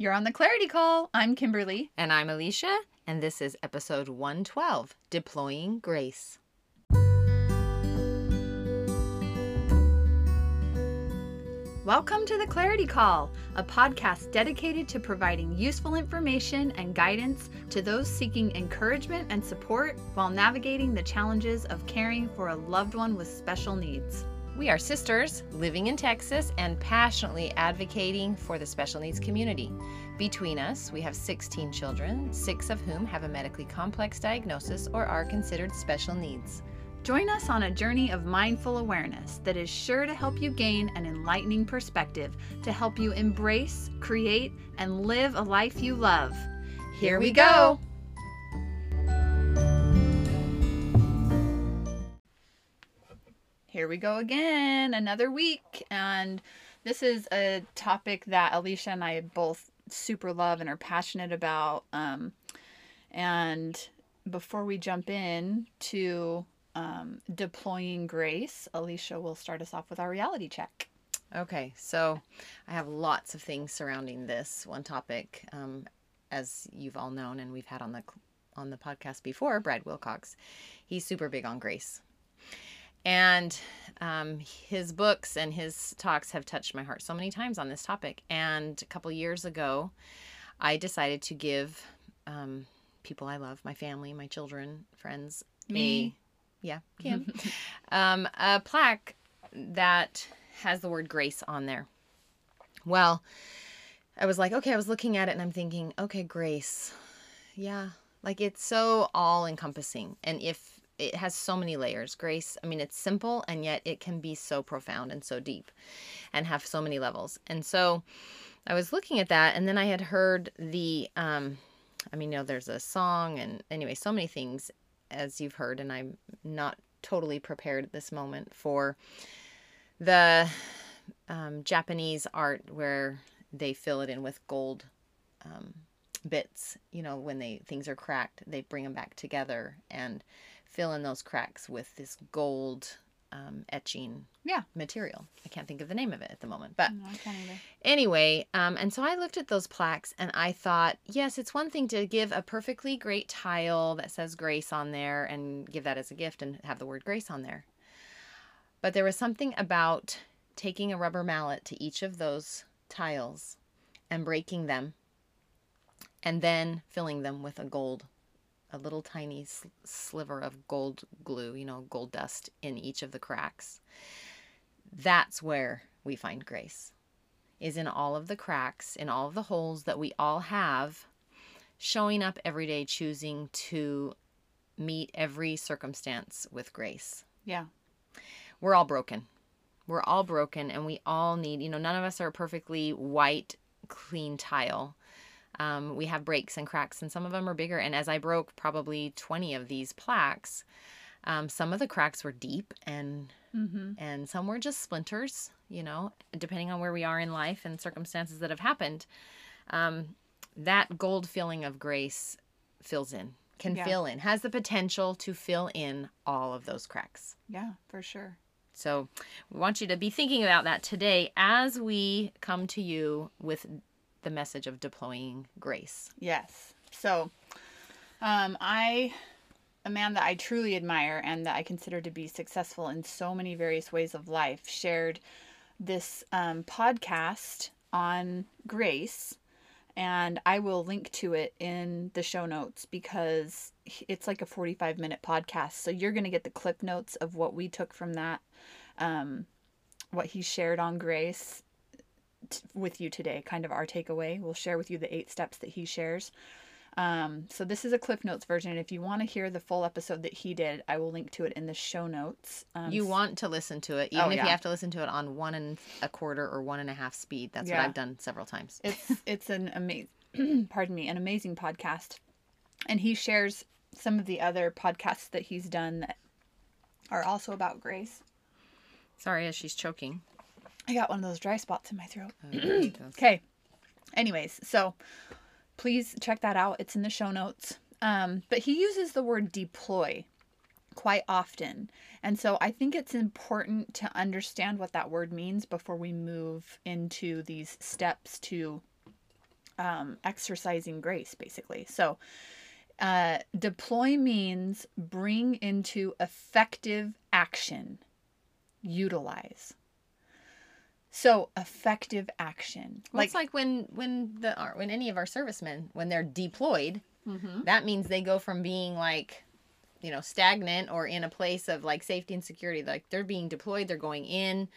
You're on the Clarity Call. I'm Kimberlee. And I'm Alicia, and this is episode 112 Deploying Grace. Welcome to the Clarity Call, a podcast dedicated to providing useful information and guidance to those seeking encouragement and support while navigating the challenges of caring for a loved one with special needs. We are sisters living in Texas and passionately advocating for the special needs community. Between us, we have 16 children, six of whom have a medically complex diagnosis or are considered special needs. Join us on a journey of mindful awareness that is sure to help you gain an enlightening perspective to help you embrace, create, and live a life you love. Here we go. Here we go again, another week. And this is a topic that Alicia and I both super love and are passionate about. Um, and before we jump in to um, deploying grace, Alicia will start us off with our reality check. Okay, so I have lots of things surrounding this one topic. Um, as you've all known, and we've had on the on the podcast before, Brad Wilcox, he's super big on grace, and um, his books and his talks have touched my heart so many times on this topic. And a couple years ago, I decided to give um, people I love, my family, my children, friends, Me. a yeah, Kim, um, a plaque that has the word grace on there. Well, I was like, okay, I was looking at it and I'm thinking, okay, grace. Yeah, like it's so all encompassing. And if it has so many layers, grace, I mean, it's simple and yet it can be so profound and so deep and have so many levels. And so I was looking at that and then I had heard the, um, I mean, you know, there's a song and anyway, so many things as you've heard, and I'm not totally prepared at this moment for the um, Japanese art where they fill it in with gold um, bits. You know, when they things are cracked, they bring them back together and fill in those cracks with this gold um, etching Yeah. material. I can't think of the name of it at the moment, but No, anyway, um, and so I looked at those plaques and I thought, yes, it's one thing to give a perfectly great tile that says grace on there and give that as a gift and have the word grace on there. But there was something about taking a rubber mallet to each of those tiles and breaking them and then filling them with a gold, a little tiny sliver of gold glue, you know, gold dust in each of the cracks. That's where we find grace is in all of the cracks, in all of the holes that we all have, showing up every day, choosing to meet every circumstance with grace. Yeah. We're all broken. We're all broken, and we all need, you know, none of us are a perfectly white, clean tile. Um, we have breaks and cracks, and some of them are bigger. And as I broke probably 20 of these plaques, um, some of the cracks were deep and Mm-hmm. and some were just splinters, you know, depending on where we are in life and circumstances that have happened. Um, that gold filling of grace fills in, can Yeah. fill in, has the potential to fill in all of those cracks. Yeah, for sure. So we want you to be thinking about that today as we come to you with the message of deploying grace. Yes. So, um, I, a man that I truly admire and that I consider to be successful in so many various ways of life, shared this um, podcast on grace. And I will link to it in the show notes because it's like a 45 minute podcast. So you're going to get the clip notes of what we took from that, um, what he shared on grace t- with you today, kind of our takeaway. We'll share with you the eight steps that he shares. Um, so this is a Cliff Notes version. If you want to hear the full episode that he did, I will link to it in the show notes. Um, You want to listen to it, even Oh, if yeah. you have to listen to it on one and a quarter or one and a half speed. That's what I've done several times. it's it's an amazing, pardon me, an amazing podcast, and he shares some of the other podcasts that he's done that are also about grace. Sorry, as she's choking. I got one of those dry spots in my throat. Those. Okay. Anyways, so please check that out. It's in the show notes. Um, but he uses the word deploy quite often. And so I think it's important to understand what that word means before we move into these steps to um, exercising grace, basically. So, uh, deploy means bring into effective action, utilize. So effective action, Well, it's like when when the our- when any of our servicemen when they're deployed, Mhm. that means they go from being like, you know, stagnant or in a place of like safety and security. Like they're being deployed, they're going in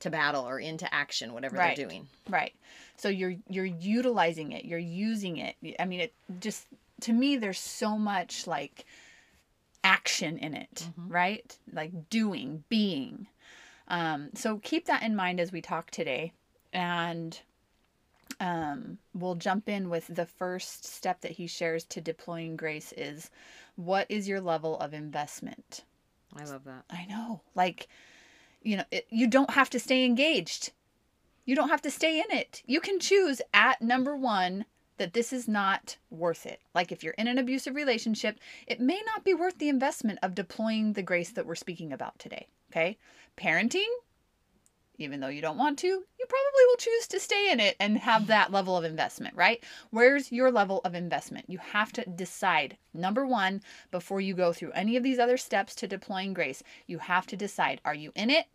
to battle or into action, whatever Right. they're doing. Right. So you're you're utilizing it, you're using it. I mean it just to me there's so much like action in it, right? Like doing, being. Um so keep that in mind as we talk today and um we'll jump in with the first step that he shares to deploying grace is what is your level of investment? I love that. I know. Like, you know, it, you don't have to stay engaged. You don't have to stay in it. You can choose at number one that this is not worth it. Like, if you're in an abusive relationship, it may not be worth the investment of deploying the grace that we're speaking about today. Okay. Parenting, even though you don't want to, you probably will choose to stay in it and have mm-hmm. that level of investment, right? Where's your level of investment? You have to decide. Number one, before you go through any of these other steps to deploying grace, you have to decide are you in it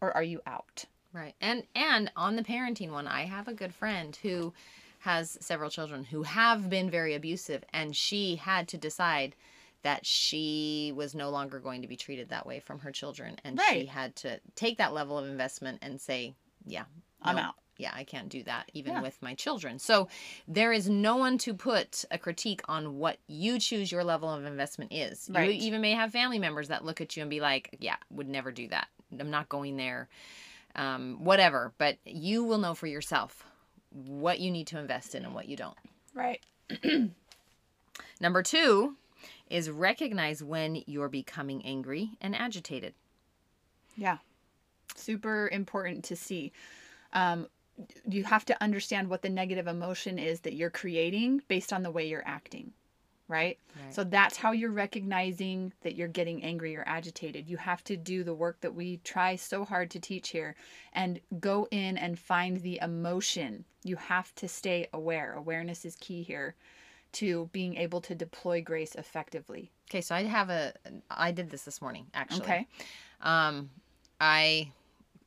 or are you out? Right. And and on the parenting one, I have a good friend who has several children who have been very abusive and she had to decide that she was no longer going to be treated that way from her children and she had to take that level of investment and say, yeah, I'm no, out. Yeah, I can't do that even Yeah. with my children. So there is no one to put a critique on what you choose your level of investment is. Right. You even may have family members that look at you and be like, yeah, would never do that. I'm not going there um, whatever. But you will know for yourself what you need to invest in and what you don't. Right. Number two is recognize when you're becoming angry and agitated. Yeah. Super important to see. Um, you have to understand what the negative emotion is that you're creating based on the way you're acting. Right? Right. So that's how you're recognizing that you're getting angry or agitated. You have to do the work that we try so hard to teach here and go in and find the emotion. You have to stay aware. Awareness is key here to being able to deploy grace effectively. Okay, so I have a. I did this this morning actually. Okay. Um, I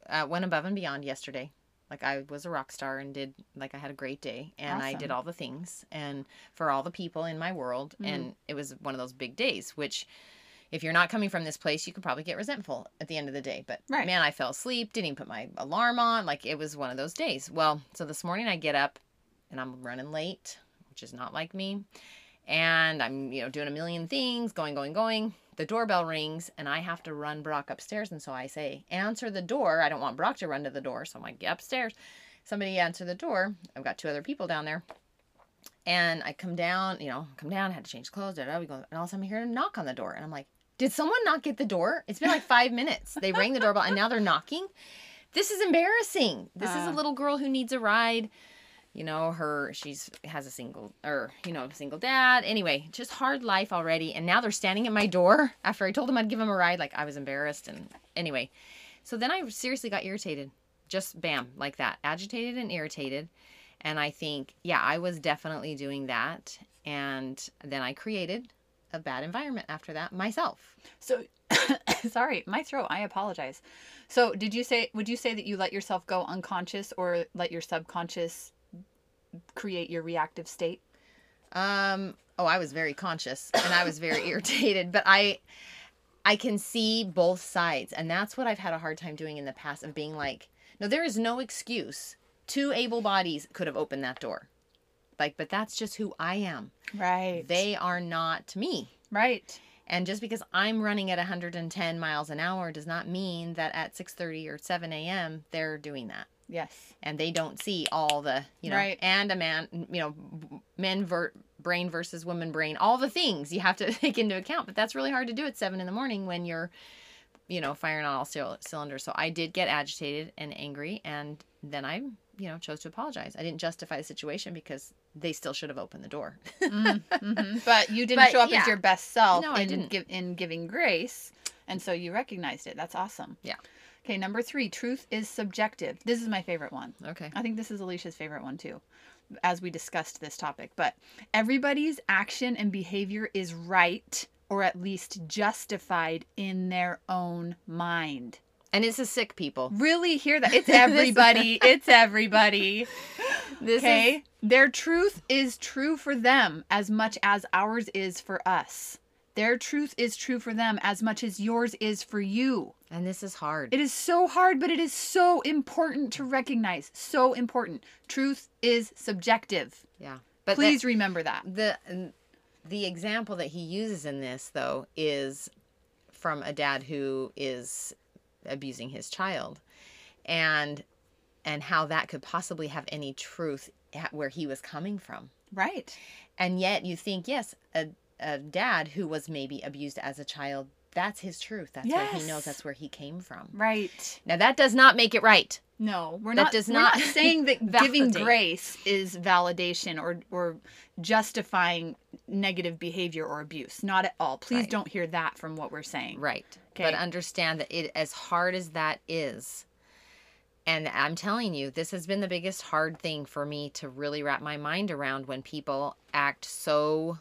uh, went above and beyond yesterday. Like I was a rock star and did like I had a great day and I did all the things and for all the people in my world Mm. and it was one of those big days which if you're not coming from this place you could probably get resentful at the end of the day but Right. man I fell asleep didn't even put my alarm on like it was one of those days well so this morning I get up and I'm running late which is not like me and I'm, you know, doing a million things, going, going, going. The doorbell rings and I have to run Brock upstairs. And so I say, answer the door. I don't want Brock to run to the door. So I'm like, get upstairs. Somebody answer the door. I've got two other people down there. And I come down, you know, come down, had to change clothes, da, da, we go, and all of a sudden I hear a knock on the door. And I'm like, did someone not get the door? It's been like five minutes. They rang the doorbell and now they're knocking. This is embarrassing. This is a Uh. little girl who needs a ride you know her she's has a single or you know single dad anyway just hard life already and now they're standing at my door after i told them i'd give them a ride like i was embarrassed and anyway so then i seriously got irritated just bam like that agitated and irritated and i think yeah i was definitely doing that and then i created a bad environment after that myself So, sorry, my throat. I apologize. So, did you say, would you say that you let yourself go unconscious or let your subconscious create your reactive state? Um, oh, I was very conscious and I was very irritated, but I I can see both sides, and that's what I've had a hard time doing in the past of being like, no, there is no excuse. Two able bodies could have opened that door. Like, but that's just who I am. Right. They are not me. right. And just because I'm running at 110 miles an hour does not mean that at 6:30 or 7 a.m. they're doing that Yes. and they don't see all the you know Right. and a man you know men ver- brain versus women brain all the things you have to take into account but that's really hard to do at seven in the morning when you're you know firing on all cyl- cylinders so i did get agitated and angry and then i you know chose to apologize i didn't justify the situation because they still should have opened the door Mm, mhm. But you didn't But, show up yeah. as your best self No, I didn't. Give, in giving grace. And so you recognized it. That's awesome. Yeah. Okay, number three truth is subjective. This is my favorite one. okay I think this is Alicia's favorite one too. as we discussed this topic. But everybody's action and behavior is right or at least justified in their own mind. And it's the sick people. Really hear that? It's everybody. it's everybody. This Okay? is Their truth is true for them as much as ours is for us. Their truth is true for them as much as yours is for you. And this is hard. It is so hard, but it is so important to recognize. So important. Truth is subjective. yeah. But Please remember that. the the example that he uses in this though is from a dad who is abusing his child and and how that could possibly have any truth at where he was coming from Right. and yet you think yes a, a dad who was maybe abused as a child that's his truth that's where he knows that's where he came from Right. now that does not make it right No, we're That not. does not not saying that giving grace is validation or or justifying negative behavior or abuse. Not at all. Please Right. don't hear that from what we're saying. Right. Okay. But understand that it as hard as that is, and I'm telling you, this has been the biggest hard thing for me to really wrap my mind around when people act so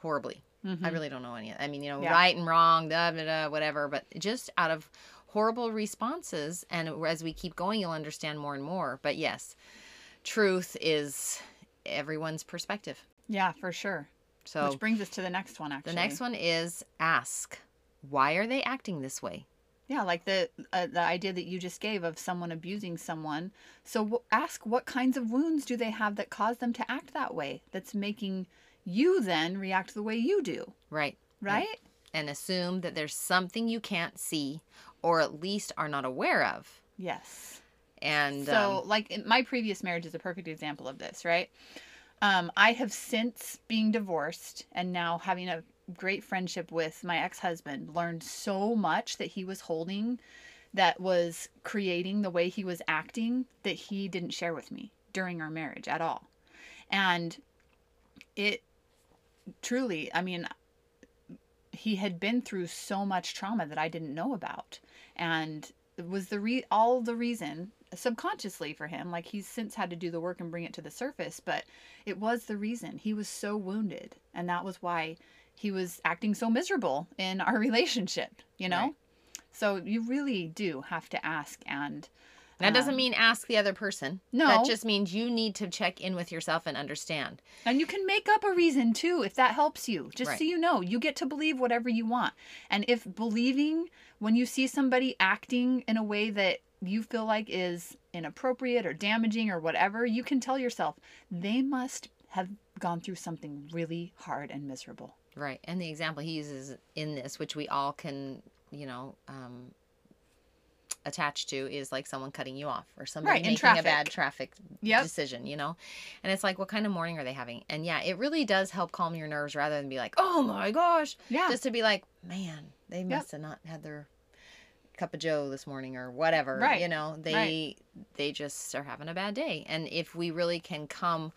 horribly. I really don't know any. I mean, you know, Mm-hmm. Yeah. right and wrong, da, da, da, whatever. But just out of horrible responses, and as we keep going, you'll understand more and more. But yes, truth is everyone's perspective. Yeah, for sure. So Which brings us to the next one. Actually, the next one is ask, why are they acting this way? Yeah, like the uh, the idea that you just gave of someone abusing someone. So w- ask what kinds of wounds do they have that cause them to act that way? That's making you then react the way you do, Right. right? and assume that there's something you can't see or at least are not aware of. Yes. And So, um, like in my previous marriage is a perfect example of this, right? Um, I have since being divorced and now having a great friendship with my ex-husband learned so much that he was holding that was creating the way he was acting that he didn't share with me during our marriage at all. And it truly, I mean, he had been through so much trauma that I didn't know about. And it was the re all the reason subconsciously for him like he's since had to do the work and bring it to the surface but it was the reason he was so wounded and that was why he was acting so miserable in our relationship you know Right. so you really do have to ask and that doesn't um, mean ask the other person. no. That just means you need to check in with yourself and understand. And you can make up a reason too if that helps you. Just Right. so you know, you get to believe whatever you want. And if believing when you see somebody acting in a way that you feel like is inappropriate or damaging or whatever, you can tell yourself they must have gone through something really hard and miserable. Right. And the example he uses in this, which we all can, you know, um, attach to, is like someone cutting you off or somebody Right, in making a bad traffic. Yep. decision, you know? And it's like, what kind of morning are they having? And yeah, it really does help calm your nerves rather than be like, oh my gosh. Yeah. Just to be like, man, they must have not had their cup of joe this morning or whatever Right, you know they they just are having a bad day and if we really can come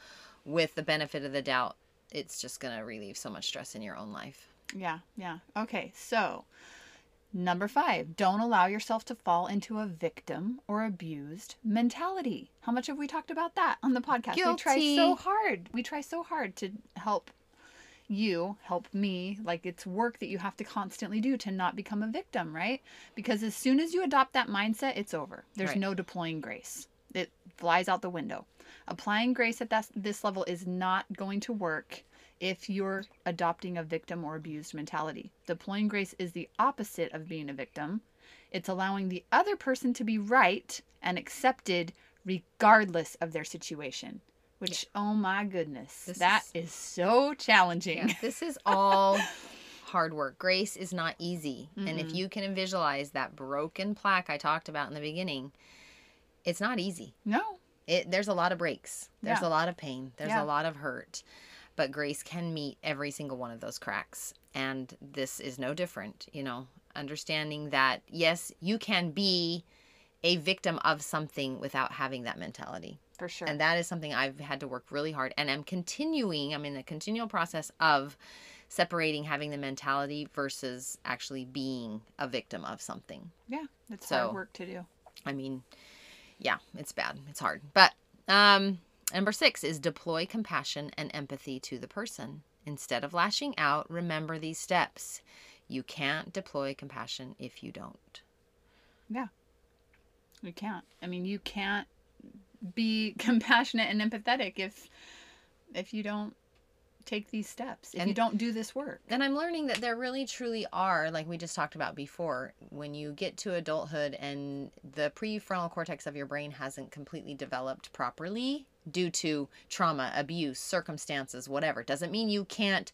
with the benefit of the doubt it's just going to relieve so much stress in your own life Yeah, yeah. Okay, so number five, don't allow yourself to fall into a victim or abused mentality. How much have we talked about that on the podcast? Guilty. We try so hard. We try so hard to help you, help me. Like it's work that you have to constantly do to not become a victim, right? Because as soon as you adopt that mindset, it's over. There's Right. no deploying grace. It flies out the window. Applying grace at that, this level is not going to work if you're adopting a victim or abused mentality. Deploying grace is the opposite of being a victim. It's allowing the other person to be right and accepted regardless of their situation. Which, oh my goodness, This that is- is so challenging. Yeah, this is all hard work. Grace is not easy. And if mm-hmm. you can visualize that broken plaque I talked about in the beginning, it's not easy. No, It there's a lot of breaks. There's Yeah. a lot of pain. There's Yeah. a lot of hurt. But grace can meet every single one of those cracks. And this is no different, you know, understanding that yes, you can be a victim of something without having that mentality. for sure. And that is something I've had to work really hard and I'm continuing, I'm in the continual process of separating having the mentality versus actually being a victim of something. yeah, it's so- hard work to do. I mean, yeah, it's bad. It's hard. But um Number six is deploy compassion and empathy to the person. Instead of lashing out, remember these steps. You can't deploy compassion if you don't. Yeah. You can't. I mean, you can't be compassionate and empathetic if if you don't take these steps. If you don't do this work. And I'm learning that there really truly are, like we just talked about before, when you get to adulthood and the prefrontal cortex of your brain hasn't completely developed properly due to trauma, abuse, circumstances, whatever, doesn't mean you can't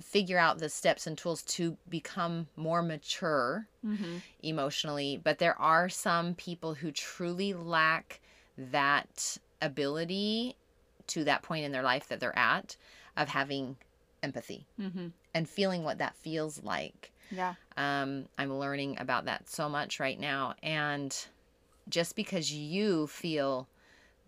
figure out the steps and tools to become more mature Mm-hmm. emotionally. But there are some people who truly lack that ability to that point in their life that they're at of having empathy Mm-hmm. and feeling what that feels like. Yeah. Um, I'm learning about that so much right now. And just because you feel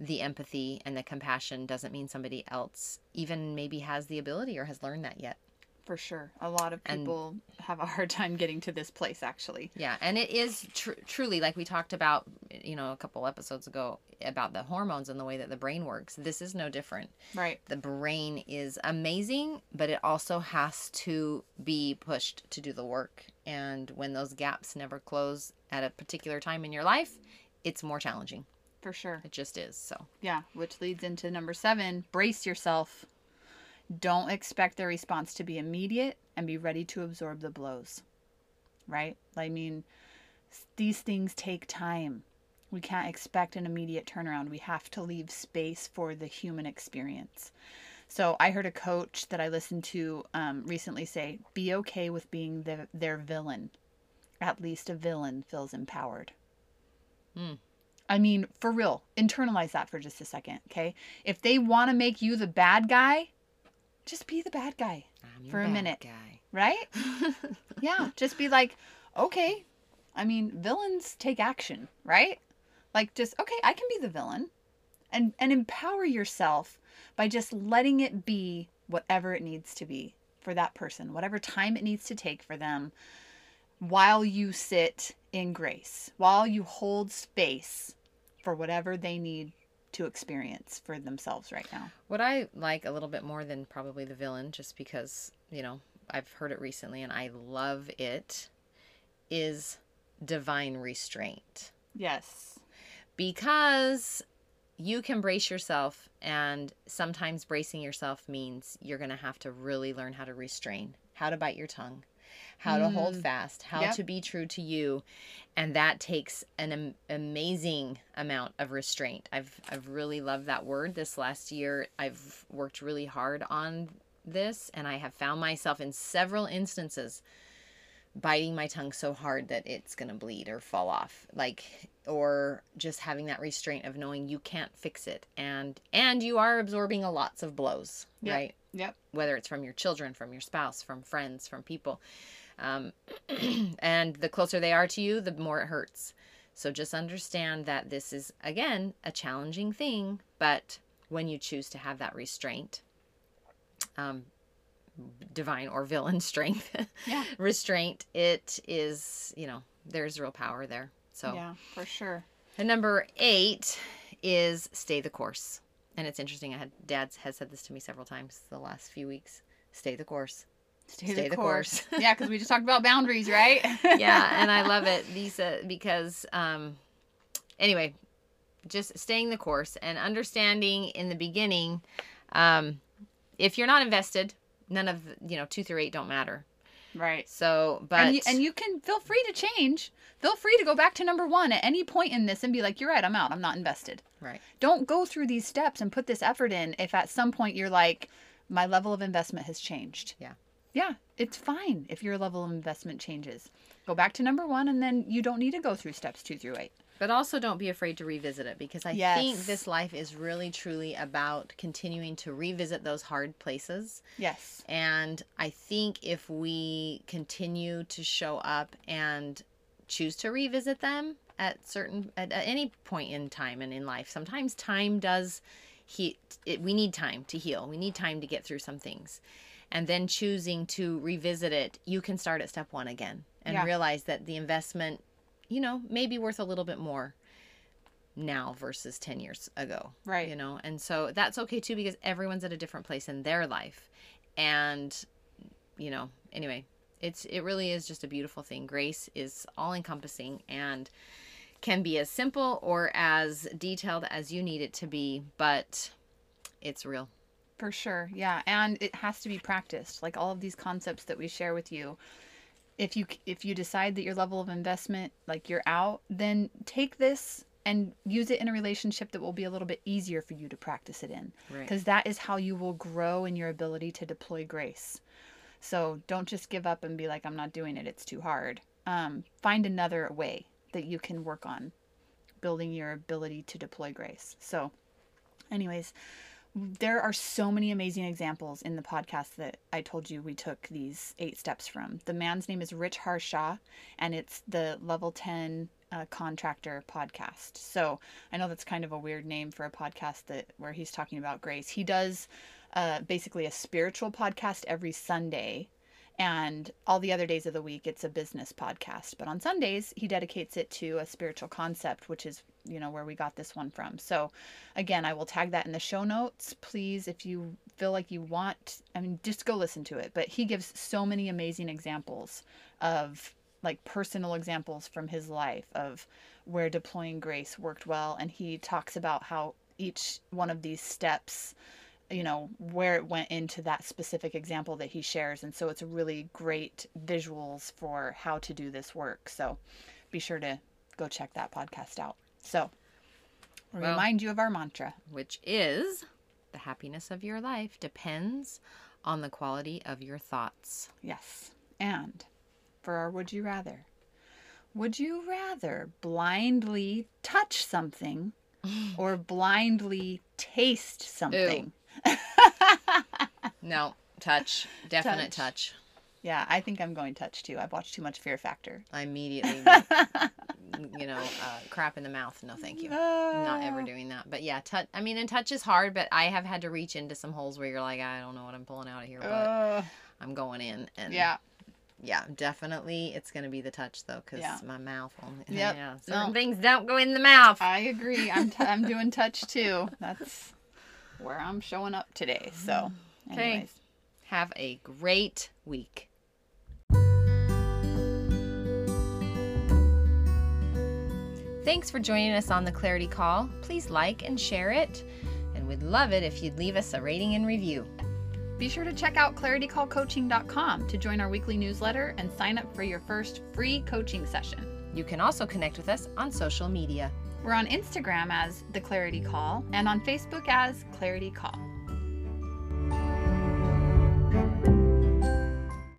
the empathy and the compassion doesn't mean somebody else even maybe has the ability or has learned that yet. For sure. A lot of And- people have a hard time getting to this place actually. Yeah, and it is tr- truly like we talked about, you know, a couple episodes ago about the hormones and the way that the brain works. This is no different. Right. The brain is amazing, but it also has to be pushed to do the work. And when those gaps never close at a particular time in your life, it's more challenging. For sure. It just is. So, Yeah, which leads into number seven brace yourself. Don't expect the response to be immediate and be ready to absorb the blows. Right? I mean, these things take time. We can't expect an immediate turnaround. We have to leave space for the human experience. So I heard a coach that I listened to um, recently say, "Be okay with being the, their villain. At least a villain feels empowered." Hmm. I mean, for real, internalize that for just a second, okay? If they want to make you the bad guy, just be the bad guy, For a minute. guy. right? yeah, just be like, okay. I mean, villains take action, right? Like just okay, I can be the villain. And and empower yourself by just letting it be whatever it needs to be for that person, whatever time it needs to take for them while you sit in grace, while you hold space for whatever they need to experience for themselves right now. What I like a little bit more than probably the villain, just because, you know, I've heard it recently and I love it, is divine restraint. Yes. Because you can brace yourself, and sometimes bracing yourself means you're going to have to really learn how to restrain, how to bite your tongue, how to hold Mm. fast, how Yep. to be true to you. And that takes an am- amazing amount of restraint. I've, I've really loved that word this last year. I've worked really hard on this, and I have found myself in several instances biting my tongue so hard that it's going to bleed or fall off like or just having that restraint of knowing you can't fix it and and you are absorbing a lots of blows Yep. right Yep. whether it's from your children from your spouse from friends from people um, and the closer they are to you the more it hurts so just understand that this is again a challenging thing but when you choose to have that restraint um, divine or villain strength Yeah. restraint it is you know there's real power there so Yeah, for sure. and number eight is stay the course and it's interesting i had dad's has said this to me several times the last few weeks stay the course Stay, Stay the, the course. course. yeah, because we just talked about boundaries, right? yeah and i love it lisa because um anyway just staying the course and understanding in the beginning um if you're not invested none of the, you know two through eight don't matter right. so but and you, and you can feel free to change. Feel free to go back to number one at any point in this and be like, "You're right. I'm out. I'm not invested." right Don't go through these steps and put this effort in if at some point you're like, "My level of investment has changed." Yeah. Yeah, it's fine if your level of investment changes. Go back to number one, and then you don't need to go through steps two through eight. But also don't be afraid to revisit it because I Yes. think this life is really truly about continuing to revisit those hard places. Yes. And I think if we continue to show up and choose to revisit them at certain at, at any point in time and in life, sometimes time does he it, we need time to heal. We need time to get through some things. And then choosing to revisit it, you can start at step 1 again and Yeah. realize that the investment you know, maybe worth a little bit more. now versus 10 years ago. Right. You know, and so that's okay too because everyone's at a different place in their life. And, you know, anyway, it's it really is just a beautiful thing. Grace is all encompassing and can be as simple or as detailed as you need it to be, but it's real. For sure. Yeah, and it has to be practiced. Like all of these concepts that we share with you. If you if you decide that your level of investment like you're out, then take this and use it in a relationship that will be a little bit easier for you to practice it in. Right. Because that is how you will grow in your ability to deploy grace. So don't just give up and be like, I'm not doing it, it's too hard. Um, find another way that you can work on building your ability to deploy grace. So, anyways, there are so many amazing examples in the podcast that I told you we took these eight steps from. The man's name is Rich Harshaw, and it's the Level 10 uh, Contractor podcast. So I know that's kind of a weird name for a podcast that where he's talking about grace. He does uh, basically a spiritual podcast every Sunday and all the other days of the week it's a business podcast. But on sundays he dedicates it to a spiritual concept which is you know where we got this one from. So again i will tag that in the show notes. Please if you feel like you want i mean just go listen to it. But he gives so many amazing examples of like personal examples from his life of where deploying grace worked well. And he talks about how each one of these steps you know where it went into that specific example that he shares and so it's really great visuals for how to do this work so be sure to go check that podcast out. So Well- remind you of our mantra. Which is the happiness of your life depends on the quality of your thoughts. yes and for our would you rather would you rather blindly touch something or blindly taste something No, touch. Definite Touch. touch. yeah i think i'm going touch too i've watched too much fear factor I immediately, you know, uh, crap in the mouth. No, thank you. Ah. Not ever doing that. But yeah, touch. I mean, and touch is hard, but I have had to reach into some holes where you're like, I don't know what I'm pulling out of here, but Ugh. I'm going in. And yeah yeah, definitely, it's gonna be the touch though, because Yeah. my mouth. Only, Yep. Yeah, certain No. things don't go in the mouth. I agree. I'm t- I'm doing touch too. That's where I'm showing up today. Ah, so, Okay. anyways, Have a great week. Thanks for joining us on the Clarity Call. Please like and share it, and we'd love it if you'd leave us a rating and review. be sure to check out claritycallcoaching.com to join our weekly newsletter and sign up for your first free coaching session. You can also connect with us on social media. We're on Instagram as The Clarity Call and on Facebook as Clarity Call.